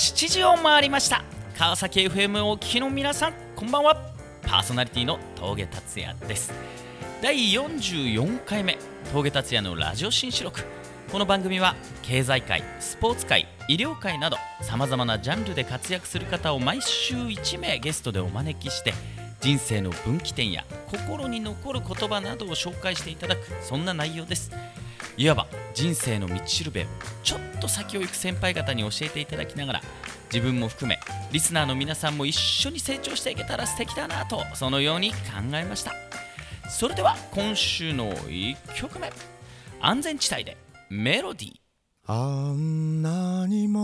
7時を回りました川崎 FM をお聞きの皆さんこんばんはパーソナリティの峠達也です第44回目峠達也のラジオ新四録この番組は経済界スポーツ界医療界などさまざまなジャンルで活躍する方を毎週1名ゲストでお招きして人生の分岐点や心に残る言葉などを紹介していただくそんな内容ですいわば人生の道しるべをちょっと先を行く先輩方に教えていただきながら自分も含めリスナーの皆さんも一緒に成長していけたら素敵だなとそのように考えました。それでは今週の1曲目。安全地帯でメロディー。あんなにも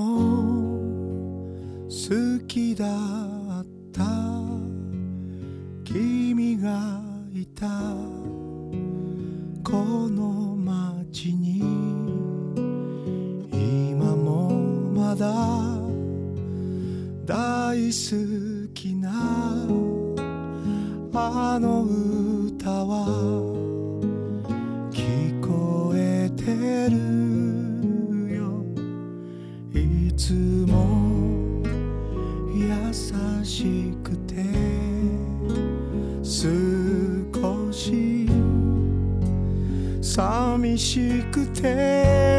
好きだった。君がいた。このちに。今もまだ大好きなあの歌しくて。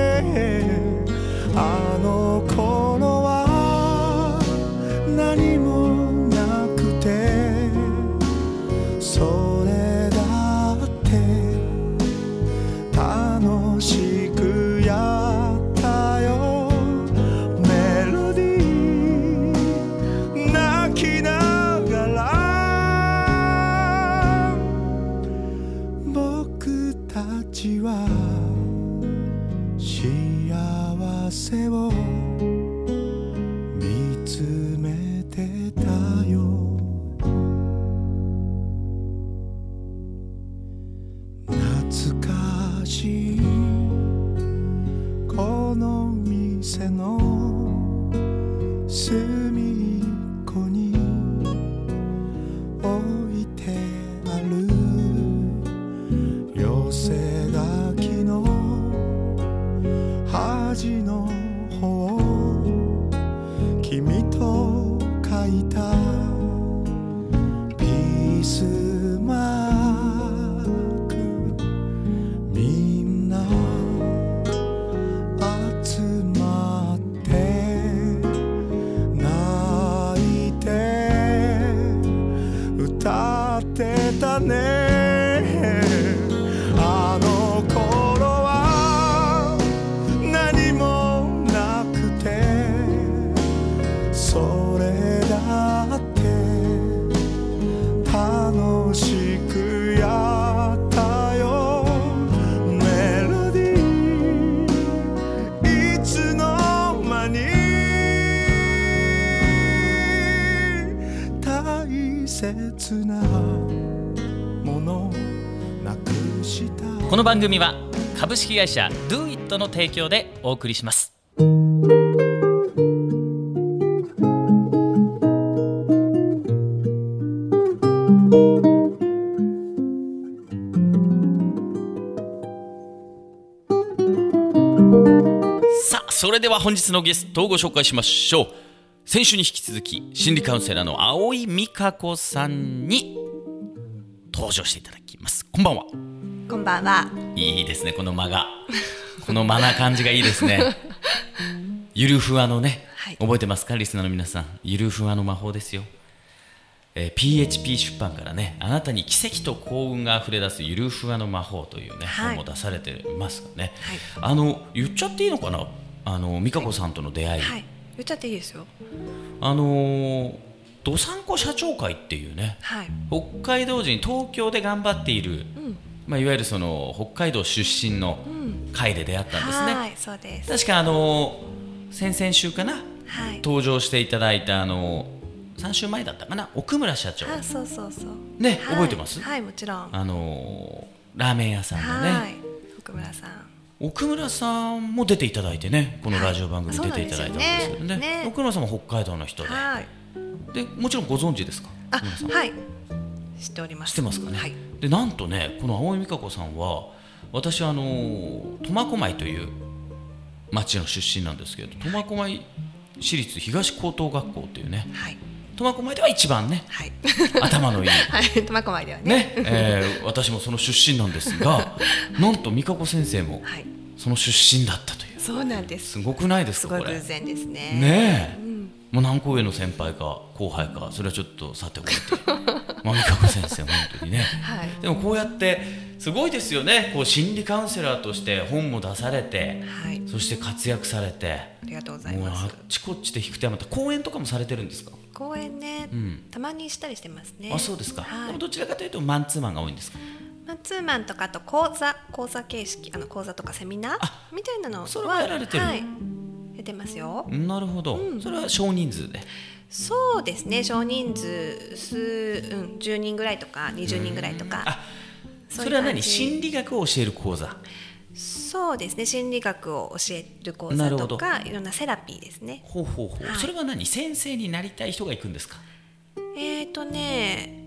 と書番組は株式会社 DoIt の提供でお送りします。さあそれでは本日のゲストをご紹介しましょう。先週に引き続き心理カウンセラーの青井美香子さんに登場していただきます。こんばんは。こんばんは。いいですねこの間が。この間な感じがいいですね。ゆるふわのね、はい。覚えてますか？リスナーの皆さん。ゆるふわの魔法ですよ、えー PHP 出版からねあなたに奇跡と幸運があふれ出すゆるふわの魔法というね、はい。本も出されていますがね、はい。あの言っちゃっていいのかな？あの美香子さんとの出会い、はい。言っちゃっていいですよ。あのーどさんこ社長会っていうねはい。北海道人東京で頑張っている、うん。まあ、いわゆるその北海道出身のうん。会で出会ったんですね、はい、そうです。確かあの先々週かなはい。登場していただいたあの3週前だったかな奥村社長あ、そうそうそう。ねはい覚えてます？はい、もちろん。あのラーメン屋さんのね、はい。奥村さん。奥村さんも出ていただいてねこのラジオ番組に出ていただいたんですけどね,、そうなんですよねね奥村さんも北海道の人ではい。でもちろんご存知ですか？あ、はい。知っております。知ってますかね、はい。でなんとねこの青井美香子さんは私あの苫小牧という町の出身なんですけれど苫小牧私立東高等学校というねはい。苫小牧では一番ねはい。頭のいい はい苫小牧ではね。ね、えー私もその出身なんですが なんと美香子先生もはい。その出身だったという。そうなんです。すごくないですすかこれ。ごい偶然ですね。ねえ、うんもう何個上の先輩か後輩かそれはちょっとさておいてまあ美香子先生本当にね。はい。でもこうやってすごいですよね。こう心理カウンセラーとして本も出されてはい。そして活躍されて。ありがとうございもうますあっちこっちで引く手また講演とかもされてるんですか、公演ね、うん。たまにしたりしてますね。あそうですか、はい。でもどちらかというとマンツーマンが多いんですか？マンツーマンとかあと講座講座形式あの講座とかセミナーあみたいなのはそれもやられてる。はい、やってますよ。なるほど、それは少人数で。そうですね。少人数数、うん、10人ぐらいとか20人ぐらいとか。あそれは何？心理学を教える講座。そうですね。心理学を教える講座とかいろんなセラピーですね。ほうほうほう、はい。それは何？先生になりたい人が行くんですか？えーとね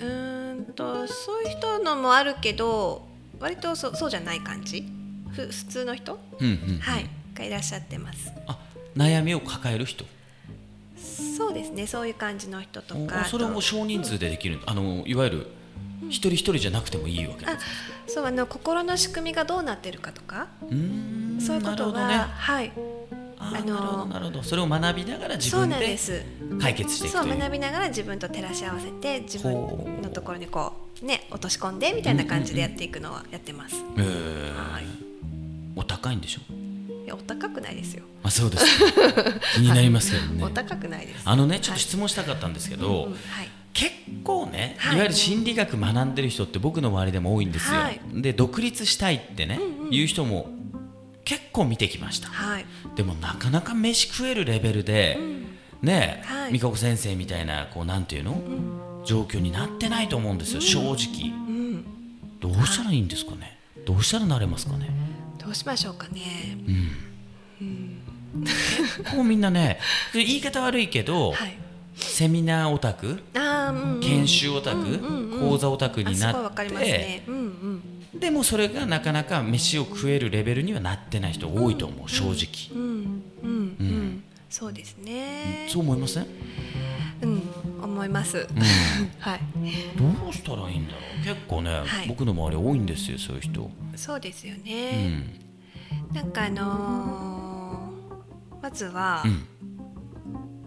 うーんとそういう人のもあるけど割とそそうじゃない感じ？ふ普通の人、うんうん、はいがいらっしゃってます。あ悩みを抱える人。そうですね。そういう感じの人とかおそれはもう少人数でできる。あのいわゆる一人一人じゃなくてもいいわけそうあの心の仕組みがどうなってるかとか。そういうことは、ね。はい。ああのーなるほどなるほど。それを学びながら自分で解決していくそう学びながら自分と照らし合わせて自分のところにこうね落とし込んでみたいな感じでやっていくのはやってます、えー。はい。お高いんでしょ？いやお高くないですよ、あそうです。か気になりますけどね。お高くないです。あのねちょっとはい質問したかったんですけど、うんうんはい。結構ね、はい。い、わゆる心理学学んでる人って僕の周りでも多いんですよ、はい。で独立したいってね、うんうん。いう人も結構見てきました。はい。でもなかなか飯食えるレベルで、ねえ、はい。美香子先生みたいなこうなんていうの、状況になってないと思うんですよ、正直。うん。どうしたらいいんですかね？どうしたらなれますかね？どうしましょうかね。こうみんなねで言い方悪いけど、はい。セミナーオタクうんうん。研修オタク、うんうんうん講座オタクになって、ね。うんうん。でもそれがなかなか飯を食えるレベルにはなってない人多いと思う、正直、うんうんうんそうですね。そう思いません、うん？思います。はい。どうしたらいいんだろう。結構ね、はい。僕の周り多いんですよそういう人、そうですようね、ん。なんかあのーまずは、うん。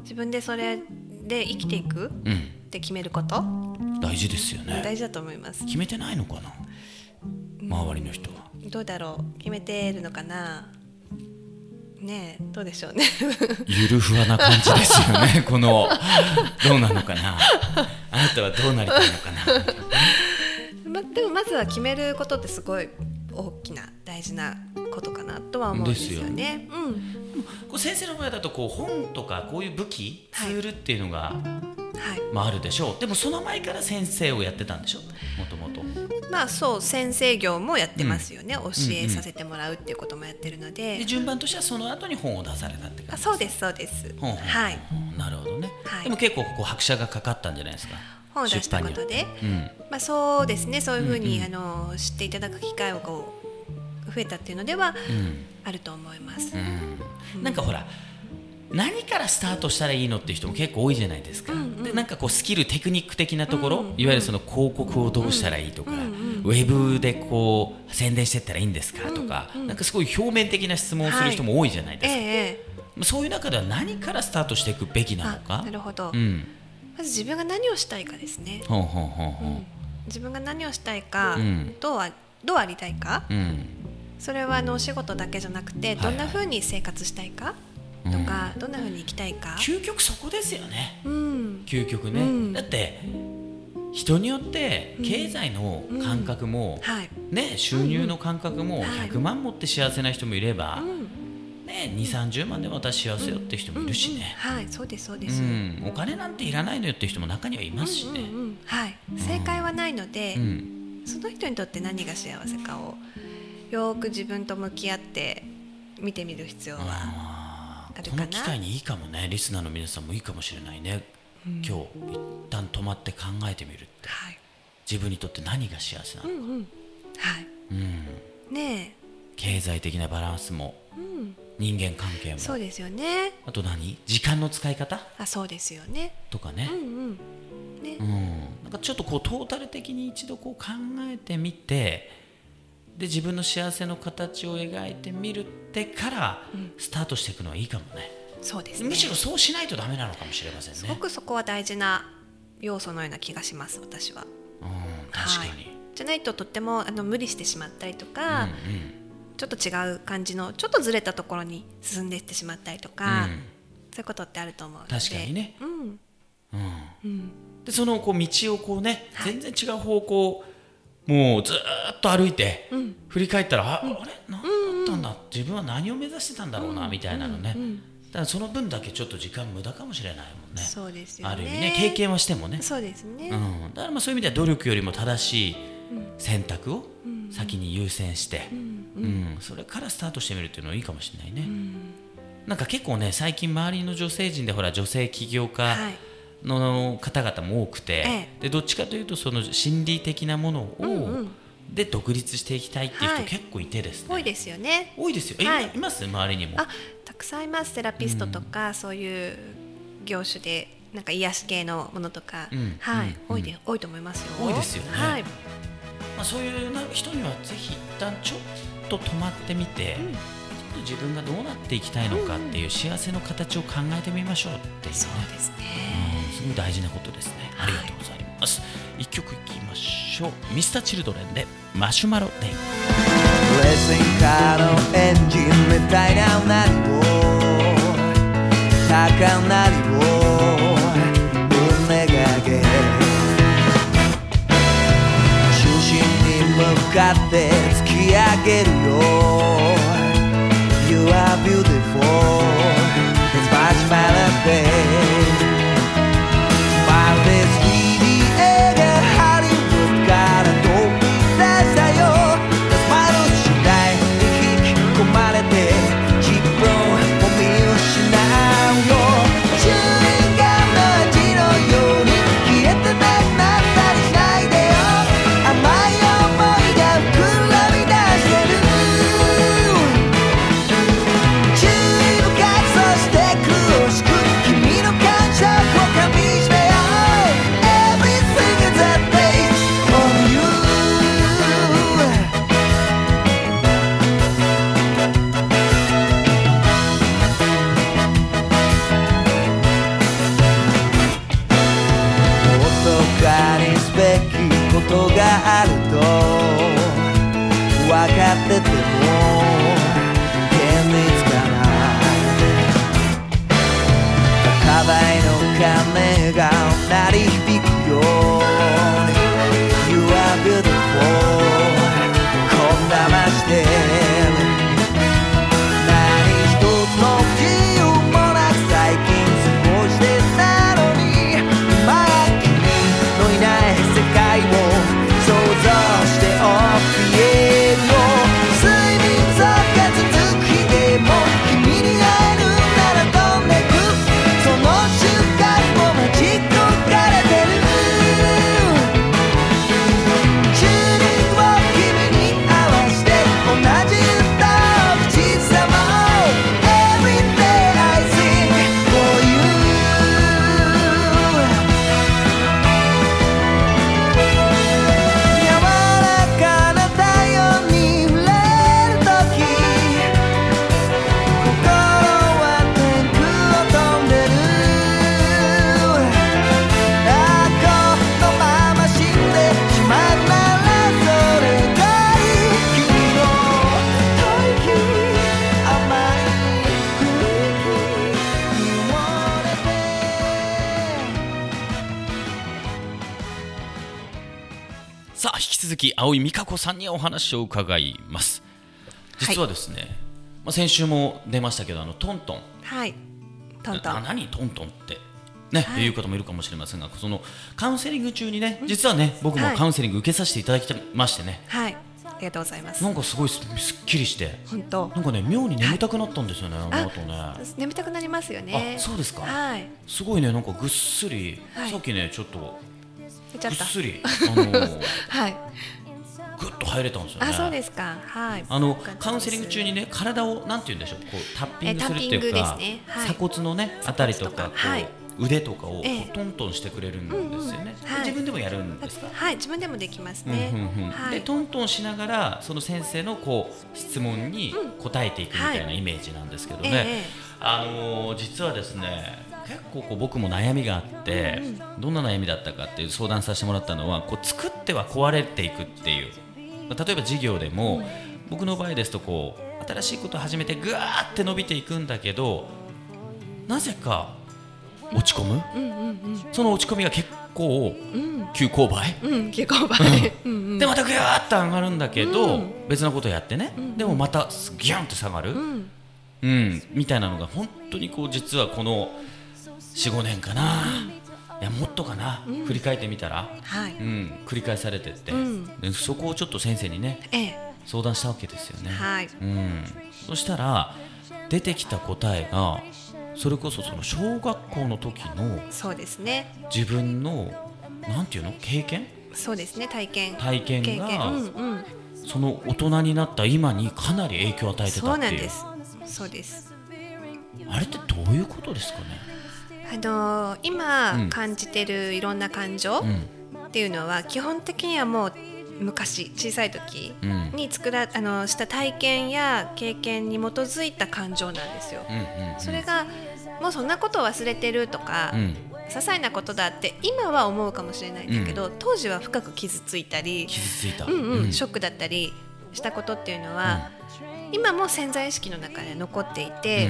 自分でそれで生きていくっうん、て決めること。大事ですよね。大事だと思います。決めてないのかな周りの人は。どうだろう。決めてるのかなねえどうでしょうね。ゆるふわな感じですよね このどうなのかな。あなたはどうなりたいのかな。までもまずは決めることってすごい大きな大事なことかなとは思うんですよね。うん。こう先生の場合だとこう本とかこういう武器ツはい。ールっていうのが、はい。まあ、あるでしょう。でもその前から先生をやってたんでしょ？もともとまあそう先生業もやってますよね、教うん。えさせてもらうっていうこともやってるので、で順番としてはその後に本を出されたって感じあそうですそうです、はい。なるほどね、はい。でも結構ここ拍車がかかったんじゃないですか？本を出したことで、出版には。まあ、そうですね。そういうふうに、うんうん。あの知っていただく機会をこう増えたっていうのではうん。あると思います。うん。うん、なんかほら何からスタートしたらいいのっていう人も結構多いじゃないですか、うんうん。でなんかこうスキルテクニック的なところ、うんうん。いわゆるその広告をどうしたらいいとか、うんうんウェブでこう宣伝してったらいいんですかとか、うんうんなんかすごい表面的な質問をする人も多いじゃないですか、ええええ。そういう中では何からスタートしていくべきなのあかなるほど、うん。まず自分が何をしたいかですね。ほんほんほんほん。自分が何をしたいか、うん。どうあどうありたいか、うん。それはあのお仕事だけじゃなくてはい。どんな風に生活したいか？とか、どんな風に生きたいか、究極そこですよね。うん、究極ね、うん。だって人によって経済の感覚も、はい、ね、収入の感覚もはい。100万持って幸せな人もいれば、うん、ね、2 3 0万で私幸せよって人もいるしね、はい、そうですそうでうす。ん。お金なんていらないのよって人も中にはいますしね、うんうんうん。はい、正解はないので、うん。その人にとって何が幸せかをよーく自分と向き合って見てみる必要は、あるかな？この機会にいいかもね。リスナーの皆さんもいいかもしれないね、今日一旦止まって考えてみるって。はい、自分にとって何が幸せなのか、うんうん、はい、うん。ねえ。経済的なバランスも。うん、人間関係も。そうですよね。あと何？時間の使い方？あそうですよね。とかね。うんうん。ね。うん、なんかちょっとこうトータル的に一度こう考えてみてで自分の幸せの形を描いてみるってからスタートしていくのはいいかもね、そうですね。むしろそうしないとダメなのかもしれませんね。すごくそこは大事な要素のような気がします私は。うん、確かに、じゃないととってもあの無理してしまったりとか、うん。ちょっと違う感じのちょっとずれたところに進んでいってしまったりとか、うん。そういうことってあると思うので。確かにね。うん。うん。うん、でそのこう道をこうね、はい。全然違う方向もうずーっと歩いて、うん。振り返ったら、ああれ？何だったんだ、自分は何を目指してたんだろうな、みたいなのね、うんだからその分だけちょっと時間無駄かもしれないもんね。そうですよね。ある意味ね経験はしてもね。そうですね、うん、だからまあそういう意味では努力よりも正しい選択を先に優先して、うん。それからスタートしてみるっていうのはいいかもしれないね、なんか結構ね最近周りの女性陣でほら女性起業家はいの方々も多くて、えでどっちかというとその心理的なものを、うんうん。で独立していきたいっていうはい。人結構いてですね、多いですよね。多いですよ。え、はい。います？周りにも。あたくさんいます。セラピストとか、そういう業種でなんか癒し系のものとか、うん。はい、うん。多いで多いと思いますよ。多いですよね。はい、まあ、そういうな人にはぜひ一旦ちょっと止まってみて、ちょっと自分がどうなっていきたいのかっていう幸せの形を考えてみましょうっていうね、そうですね、大事なことですね。ありがとうございます、一曲いきましょう。Mr.Children でマシュマロデイレーシングカーのエンジンみたいななりを高鳴りを胸がけ。中心に向かって突き上げるよ。You are beautiful ことがあると分かっててもき続き青井美香子さんにお話を伺います。実はですね、まあ、先週も出ましたけどあのトントン。はい。トントなン何トントンって？ね、はい。いう方もいるかもしれませんがそのカウンセリング中にね実はね僕もはい。カウンセリング受けさせていただきましてね、はいありがとうございます。なんかすごいすすっきりして。本当。なんかね妙に眠たくなったんですよね、あの後ね。眠たくなりますよね。あそうですか。はい。すごいねなんかぐっすり、はい。さっきねちょっとぐっすり あのはいぐぐっと入れたんですよね。あそうですか。はい。あのカウンセリング中にね体をなんて言うんでしょう。こうタッピングするっていうか、ね。はい。鎖骨のねあたりとか鎖こう、はい。腕とかをトントンしてくれるんですよね、自分でもやるんですか、はい自分でもできますね、でトントンしながらその先生のこう質問に答えていくみたいなイメージなんですけどね、ええあのー実はですね結構こう僕も悩みがあって、どんな悩みだったかっていう相談させてもらったのはこう作っては壊れていくっていうまあ例えば事業でも、僕の場合ですとこう新しいことを始めてぐわーって伸びていくんだけどなぜか落ち込む、その落ち込みが結構急勾配、うん。結構倍うん。うん でまたぐわーっと上がるんだけど、うん。別なことやってね、でもまたギャンって下がる、うん。うん、みたいなのが本当にこう実はこの45年かな、いやもっとかな、振り返ってみたら、はい。うん、繰り返されてって、うん。でそこをちょっと先生にねええ。相談したわけですよね、はい。うん、そしたら出てきた答えがそれこそその小学校の時のそうですね。自分のなんていうの？経験？そうですね体験。体験がうんうん。その大人になった今にかなり影響を与えてたそうっていうなんです。そうです。あれってどういうことですかね、あのー今うん。感じてるいろんな感情うん。っていうのは基本的にはもう昔小さい時うん。に作らあのした体験や経験に基づいた感情なんですよ。うんうんうん。それがもうそんなことを忘れてるとか、うん。些細なことだって今は思うかもしれないんだけど、当時は深く傷ついたり、傷ついた、うんうんうん。ショックだったりしたことっていうのは、今も潜在意識の中で残っていて、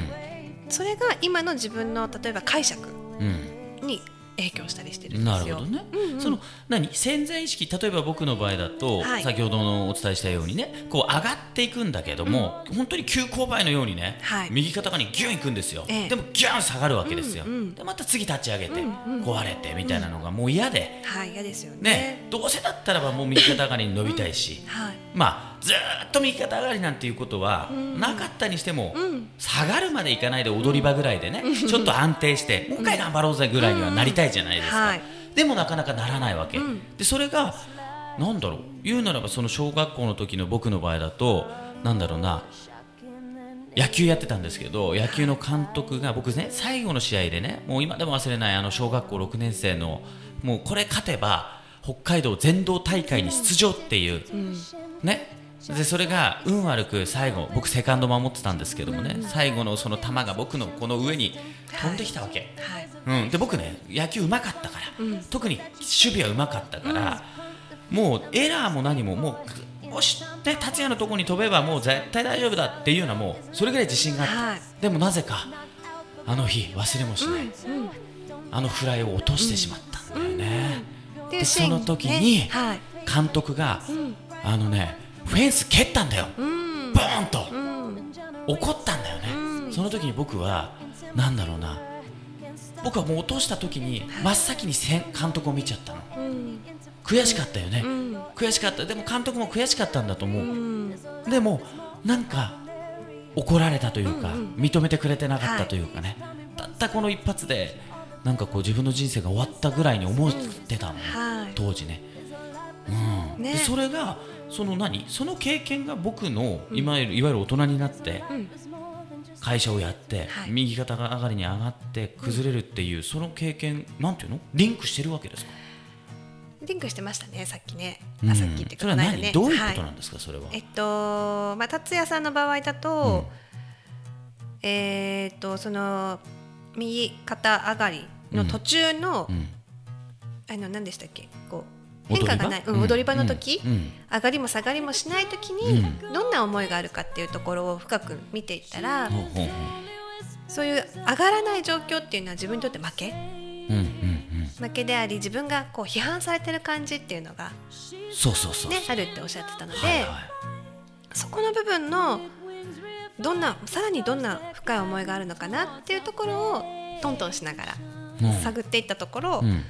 それが今の自分の例えば解釈うん。に影響したりしてるんですよ。なるほどね、うんうん。その何？潜在意識例えば僕の場合だと、はい。先ほどのお伝えしたようにねこう上がっていくんだけども、本当に急勾配のようにね、はい。右肩がにギュンいくんですよ、ええ。でもギュン下がるわけですよ、うんうん。でまた次立ち上げて、うんうん。壊れてみたいなのがもう嫌で、はい、嫌ですよね。ね。どうせだったらばもう右肩上がりに伸びたいし、はい、まあずーっと右肩上がりなんていうことはなかったにしても、うん。下がるまでいかないで踊り場ぐらいでね、ちょっと安定してもう一回頑張ろうぜぐらいにはなりたいじゃないですか、はい。でもなかなかならないわけ、うん。でそれがなんだろう言うならばその小学校の時の僕の場合だとなんだろうな野球やってたんですけど野球の監督が僕ね最後の試合でねもう今でも忘れないあの小学校6年生のもうこれ勝てば北海道全道大会に出場っていう、ねでそれが運悪く最後僕セカンド守ってたんですけどもね、最後のその球が僕のこの上に飛んできたわけ、はい、うん、で僕ね野球うまかったから、特に守備はうまかったから、もうエラーも何ももうよしね達也のところに飛べばもう絶対大丈夫だっていうのはもうそれぐらい自信があった、はい。でもなぜかあの日忘れもしない、あのフライを落としてしまったんだよね、でその時に監督が、あのねフェンス蹴ったんだよ、うん、ボーンと、うん、怒ったんだよね、その時に僕はなんだろうな。僕はもう落とした時に真っ先に監督を見ちゃったの。うん、悔しかったよね、ん。悔しかった。でも監督も悔しかったんだと思う、うん、でもなんか怒られたというか、認めてくれてなかったというかね、たったこの一発でなんかこう自分の人生が終わったぐらいに思ってたの、はい。当時ね、うん。ね。でそれがその何？その経験が僕の今いわゆる大人になって、ん。会社をやって、はい。右肩上がりに上がって崩れるっていう、その経験なんていうの？リンクしてるわけですか、リンクしてましたね、さっきね。うん。あさっきっていうかそれは何、この間ね。どういうこはいとなんですか、それは。えっと、まあ、達也さんの場合だと、えーっと、その右肩上がりの途中の、うん。あの何でしたっけ、変化がない、うんうん。踊り場の時、うん。うん。上がりも下がりもしない時に、うどんな思いがあるかっていうところを深く見ていったら、そういう上がらない状況っていうのは自分にとって負け？うんうんうん。負けであり自分がこう批判されてる感じっていうのが、そうそうそう。ね、あるっておっしゃってたので、はいはい。そこの部分のどんなさらにどんな深い思いがあるのかなっていうところをトントンしながらうん。探っていったところ、うん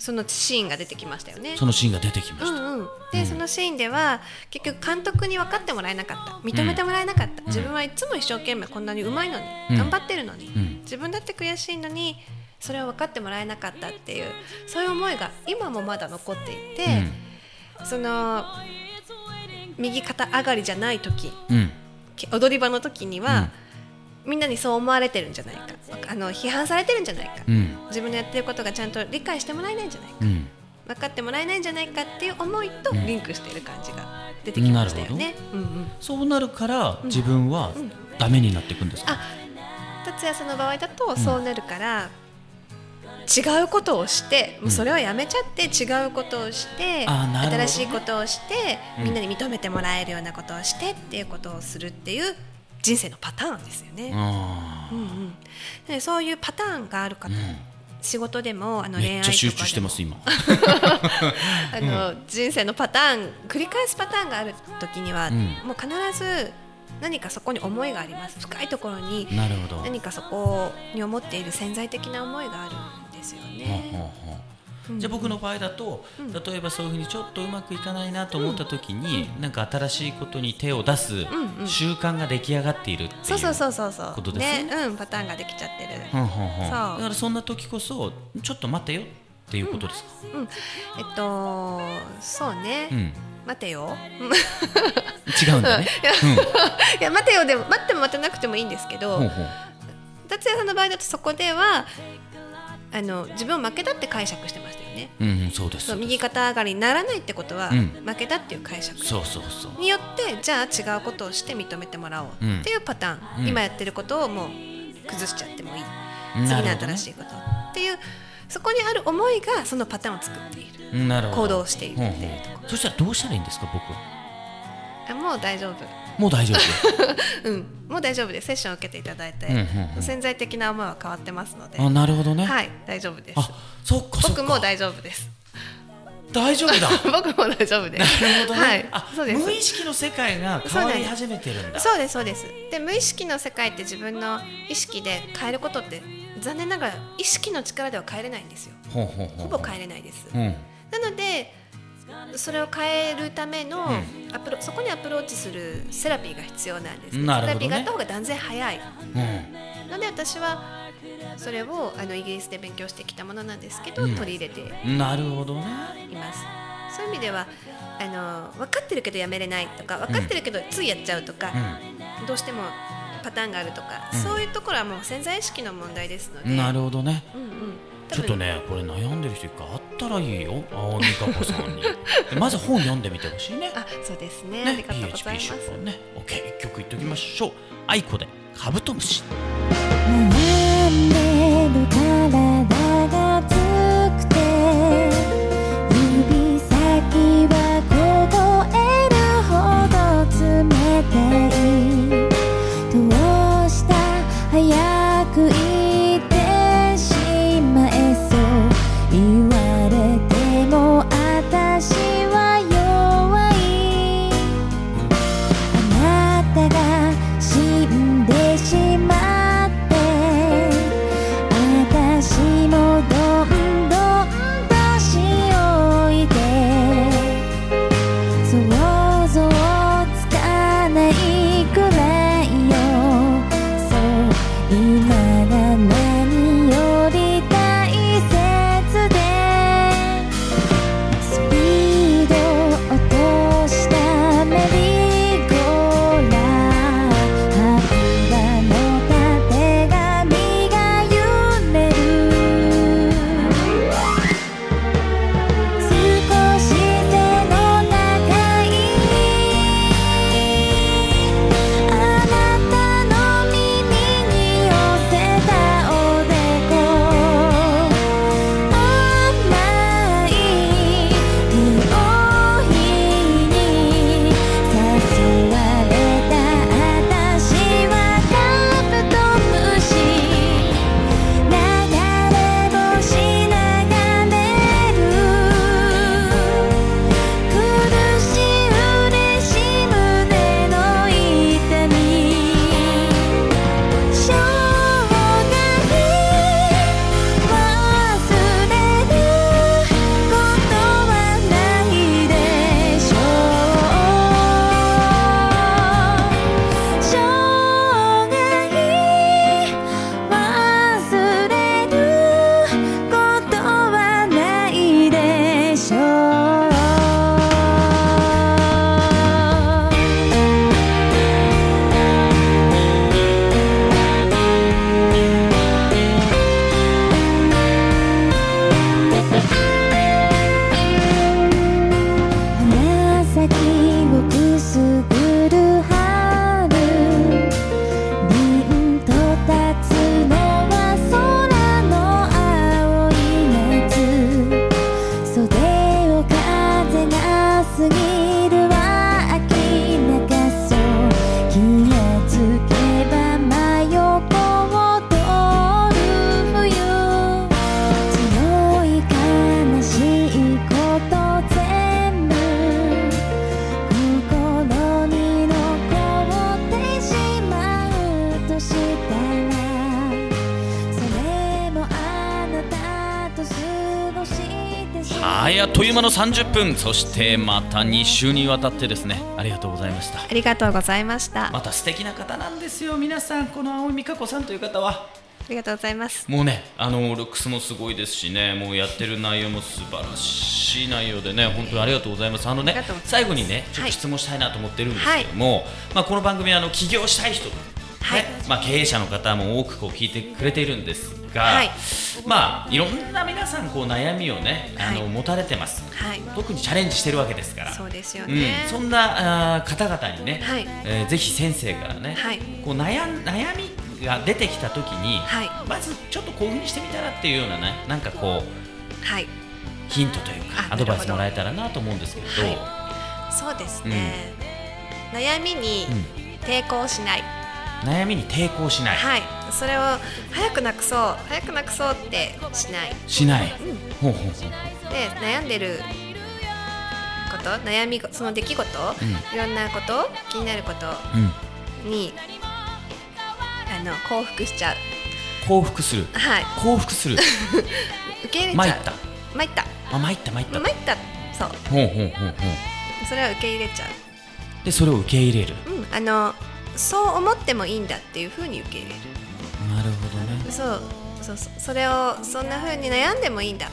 そのシーンが出てきましたよね。そのシーンが出てきました。うんうん、で、そのシーンでは結局監督に分かってもらえなかった。認めてもらえなかった、自分はいつも一生懸命こんなにうまいのに、うん。頑張ってるのに、うん。自分だって悔しいのにそれを分かってもらえなかったっていうそういう思いが今もまだ残っていて、その右肩上がりじゃない時踊り場の時には、みんなにそう思われてるんじゃないか。あの批判されてるんじゃないか、うん。自分のやってることがちゃんと理解してもらえないんじゃないか。うん。分かってもらえないんじゃないかっていう思いとうん。リンクしている感じが出てきましたよね。うんうん、そうなるから自分はダメになっていくんですか、達也さんの場合だとそうなるから、違うことをしてもうそれはやめちゃって違うことをして、新しいことをして、うん。みんなに認めてもらえるようなことをしてっていうことをするっていう人生のパターンですよね。あうんうん、でそういうパターンがある方、ー仕事でもあのうん、恋愛とかでも。めっちゃ集中してます今。あの、人生のパターン繰り返すパターンがある時には、うん。もう必ず何かそこに思いがあります。深いところに何かそこに思っている潜在的な思いがあるんですよほうほうね。ほう。うんじゃあ僕の場合だと、うん。例えばそういうふうにちょっとうまくいかないなと思った時に、なんか新しいことに手を出すんうん。習慣が出来上がっているっていうそうそうそうそうそう。ことですねうん。パターンができちゃってる。ほんほんほん。そう。だからそんな時こそちょっと待てよっていうことですか、うん。えっとそうね、うん。待てよ。違うんだね、いや待てよ。でも待っても待てなくてもいいんですけうん、ど達也さんの場合だとそこではあの自分を負けたって解釈してましたよね。うんうんそうです右肩上がりにならないってことは、うん。負けたっていう解釈。そうそうそう。によってじゃあ違うことをして認めてもらおううんっていうパターン、うん。今やってることをもう崩しちゃってもいい、次の新しいことっていうそこにある思いがそのパターンを作っている。なるほど。行動をしているっていうとこほうほう。そしたらどうしたらいいんですか僕は？あもう大丈夫もう大丈夫。うん。もう大丈夫です。セッションを受けていただいて、うんうんうん。潜在的な思いは変わってますので。あなるほどね、はい。大丈夫です。あそっか僕も大丈夫です。大丈夫だ。僕も大丈夫です。なるほどね、はい。あそうです。無意識の世界が変わり始めてるんだ。そうです。そうです。で無意識の世界って自分の意識で変えることって残念ながら意識の力では変えれないんですよ。ほぼ変えれないです。うん。なのでそれを変えるためのうアプロ、そこにアプローチするセラピーが必要なんですね。なるほどね。セラピーがあった方が断然早い。うん。ので私はそれをあのイギリスで勉強してきたものなんですけど、うん。取り入れてなるほどね。います。そういう意味ではあの分かってるけどやめれないとか分かってるけどついやっちゃうとか、どうしてもパターンがあるとか、うん。そういうところはもう潜在意識の問題ですので。うんなるほどね。うんうんちょっとねこれ悩んでる人いるからあったらいいよ青みかこさんに。でまず本読んでみてほしいね。あそうですね。ね PHP 出版ね。OK 一曲言っておきましょう。愛子でカブトムシ。悩30分そしてまた2週にわたってですね。ありがとうございました。ありがとうございました、あまた素敵な方なんですよ。皆さんこの青井美香子さんという方は。りがとうございます。もうねあのルックスもすごいですしね。もうやってる内容も素晴らしい内容でね。本当にありがとうございます。あのね最後にねちょっはい。と質問したいなと思ってるんですけども、まあこの番組はあの起業したい人ねはい。まあ経営者の方も多くこう聞いてくれているんですが、はい。まあいろんな皆さんこう悩みをねあの、はい。持たれてます。はい。特にチャレンジしてるわけですから。そうですようん。ね、、そんなあー方々にね、はい。えーぜひ先生からね、はい。こう悩ん悩みが出てきた時に、はい。まずちょっとこういうふうにしてみたらっていうようなねなんかこうはい。ヒントというかあアドバイスもらえたらなと思うんですけど、はい。そうですね、悩みにうん。抵抗しない、悩みに抵抗しない、はい。それを早くなくそう早くなくそうってしない。しない、ん。ほうほうほう。で悩んでること悩みその出来事、いろんなこと気になることうん、にあの幸福しちゃう。幸福する。はい。幸福する。受け入れちゃう。参った。参った。あ参った参った。参った。そう。ほうほうほうほう。それは受け入れちゃでそれを受け入れる。う、うん、あのそう思ってもいいんだっていうふうに受け入れる。なるほどね。そうそうそれをそんな風に悩んでもいいんだ。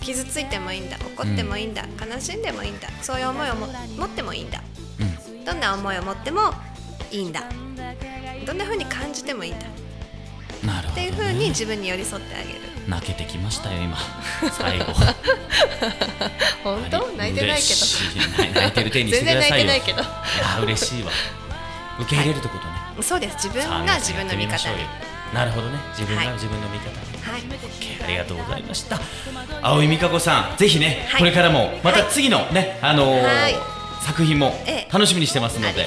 傷ついてもいいんだ。怒ってもいいんだ、悲しんでもいいんだ。そういう思いをも持ってもいいんだ。うん。どんな思いを持ってもいいんだ。どんな風に感じてもいいんだ。っなるほど、ね、ていう風に自分に寄り添ってあげる。泣けてきましたよ今。最後。本当？泣いてないけ嬉しい。泣泣いてる手にしてくださいよ。全然泣いてないけど。いや嬉しいわ受け入れるってことね、どそうです。自分が自分の味方なるほどね。自分はい。が自分の味方。で、はい。OK ありがとうございました。青井美香子さんぜひね、はい。これからもまた次のね、あのーはい。作品もええ。楽しみにしてますので、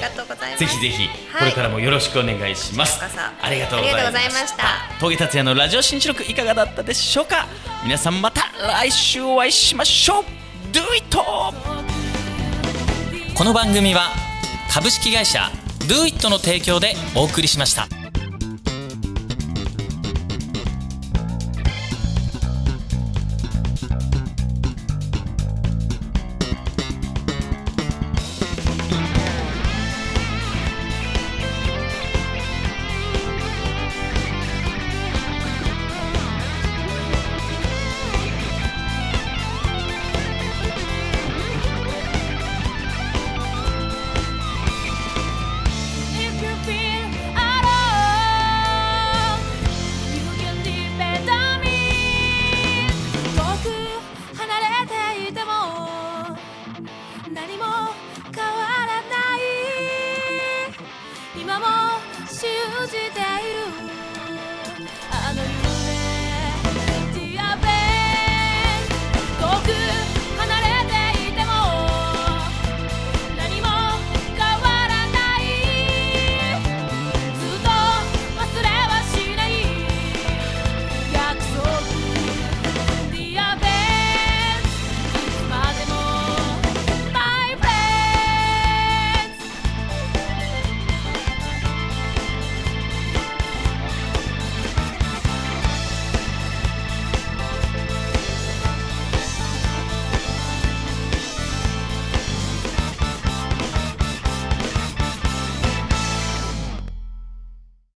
ぜひぜひはい。これからもよろしくお願いします、こちらこそ。ありがとうございました。ありがとうございました。峠達也のラジオ新記録いかがだったでしょうか？皆さんまた来週お会いしましょう。Do it! この番組は株式会社 Do it の提供でお送りしました。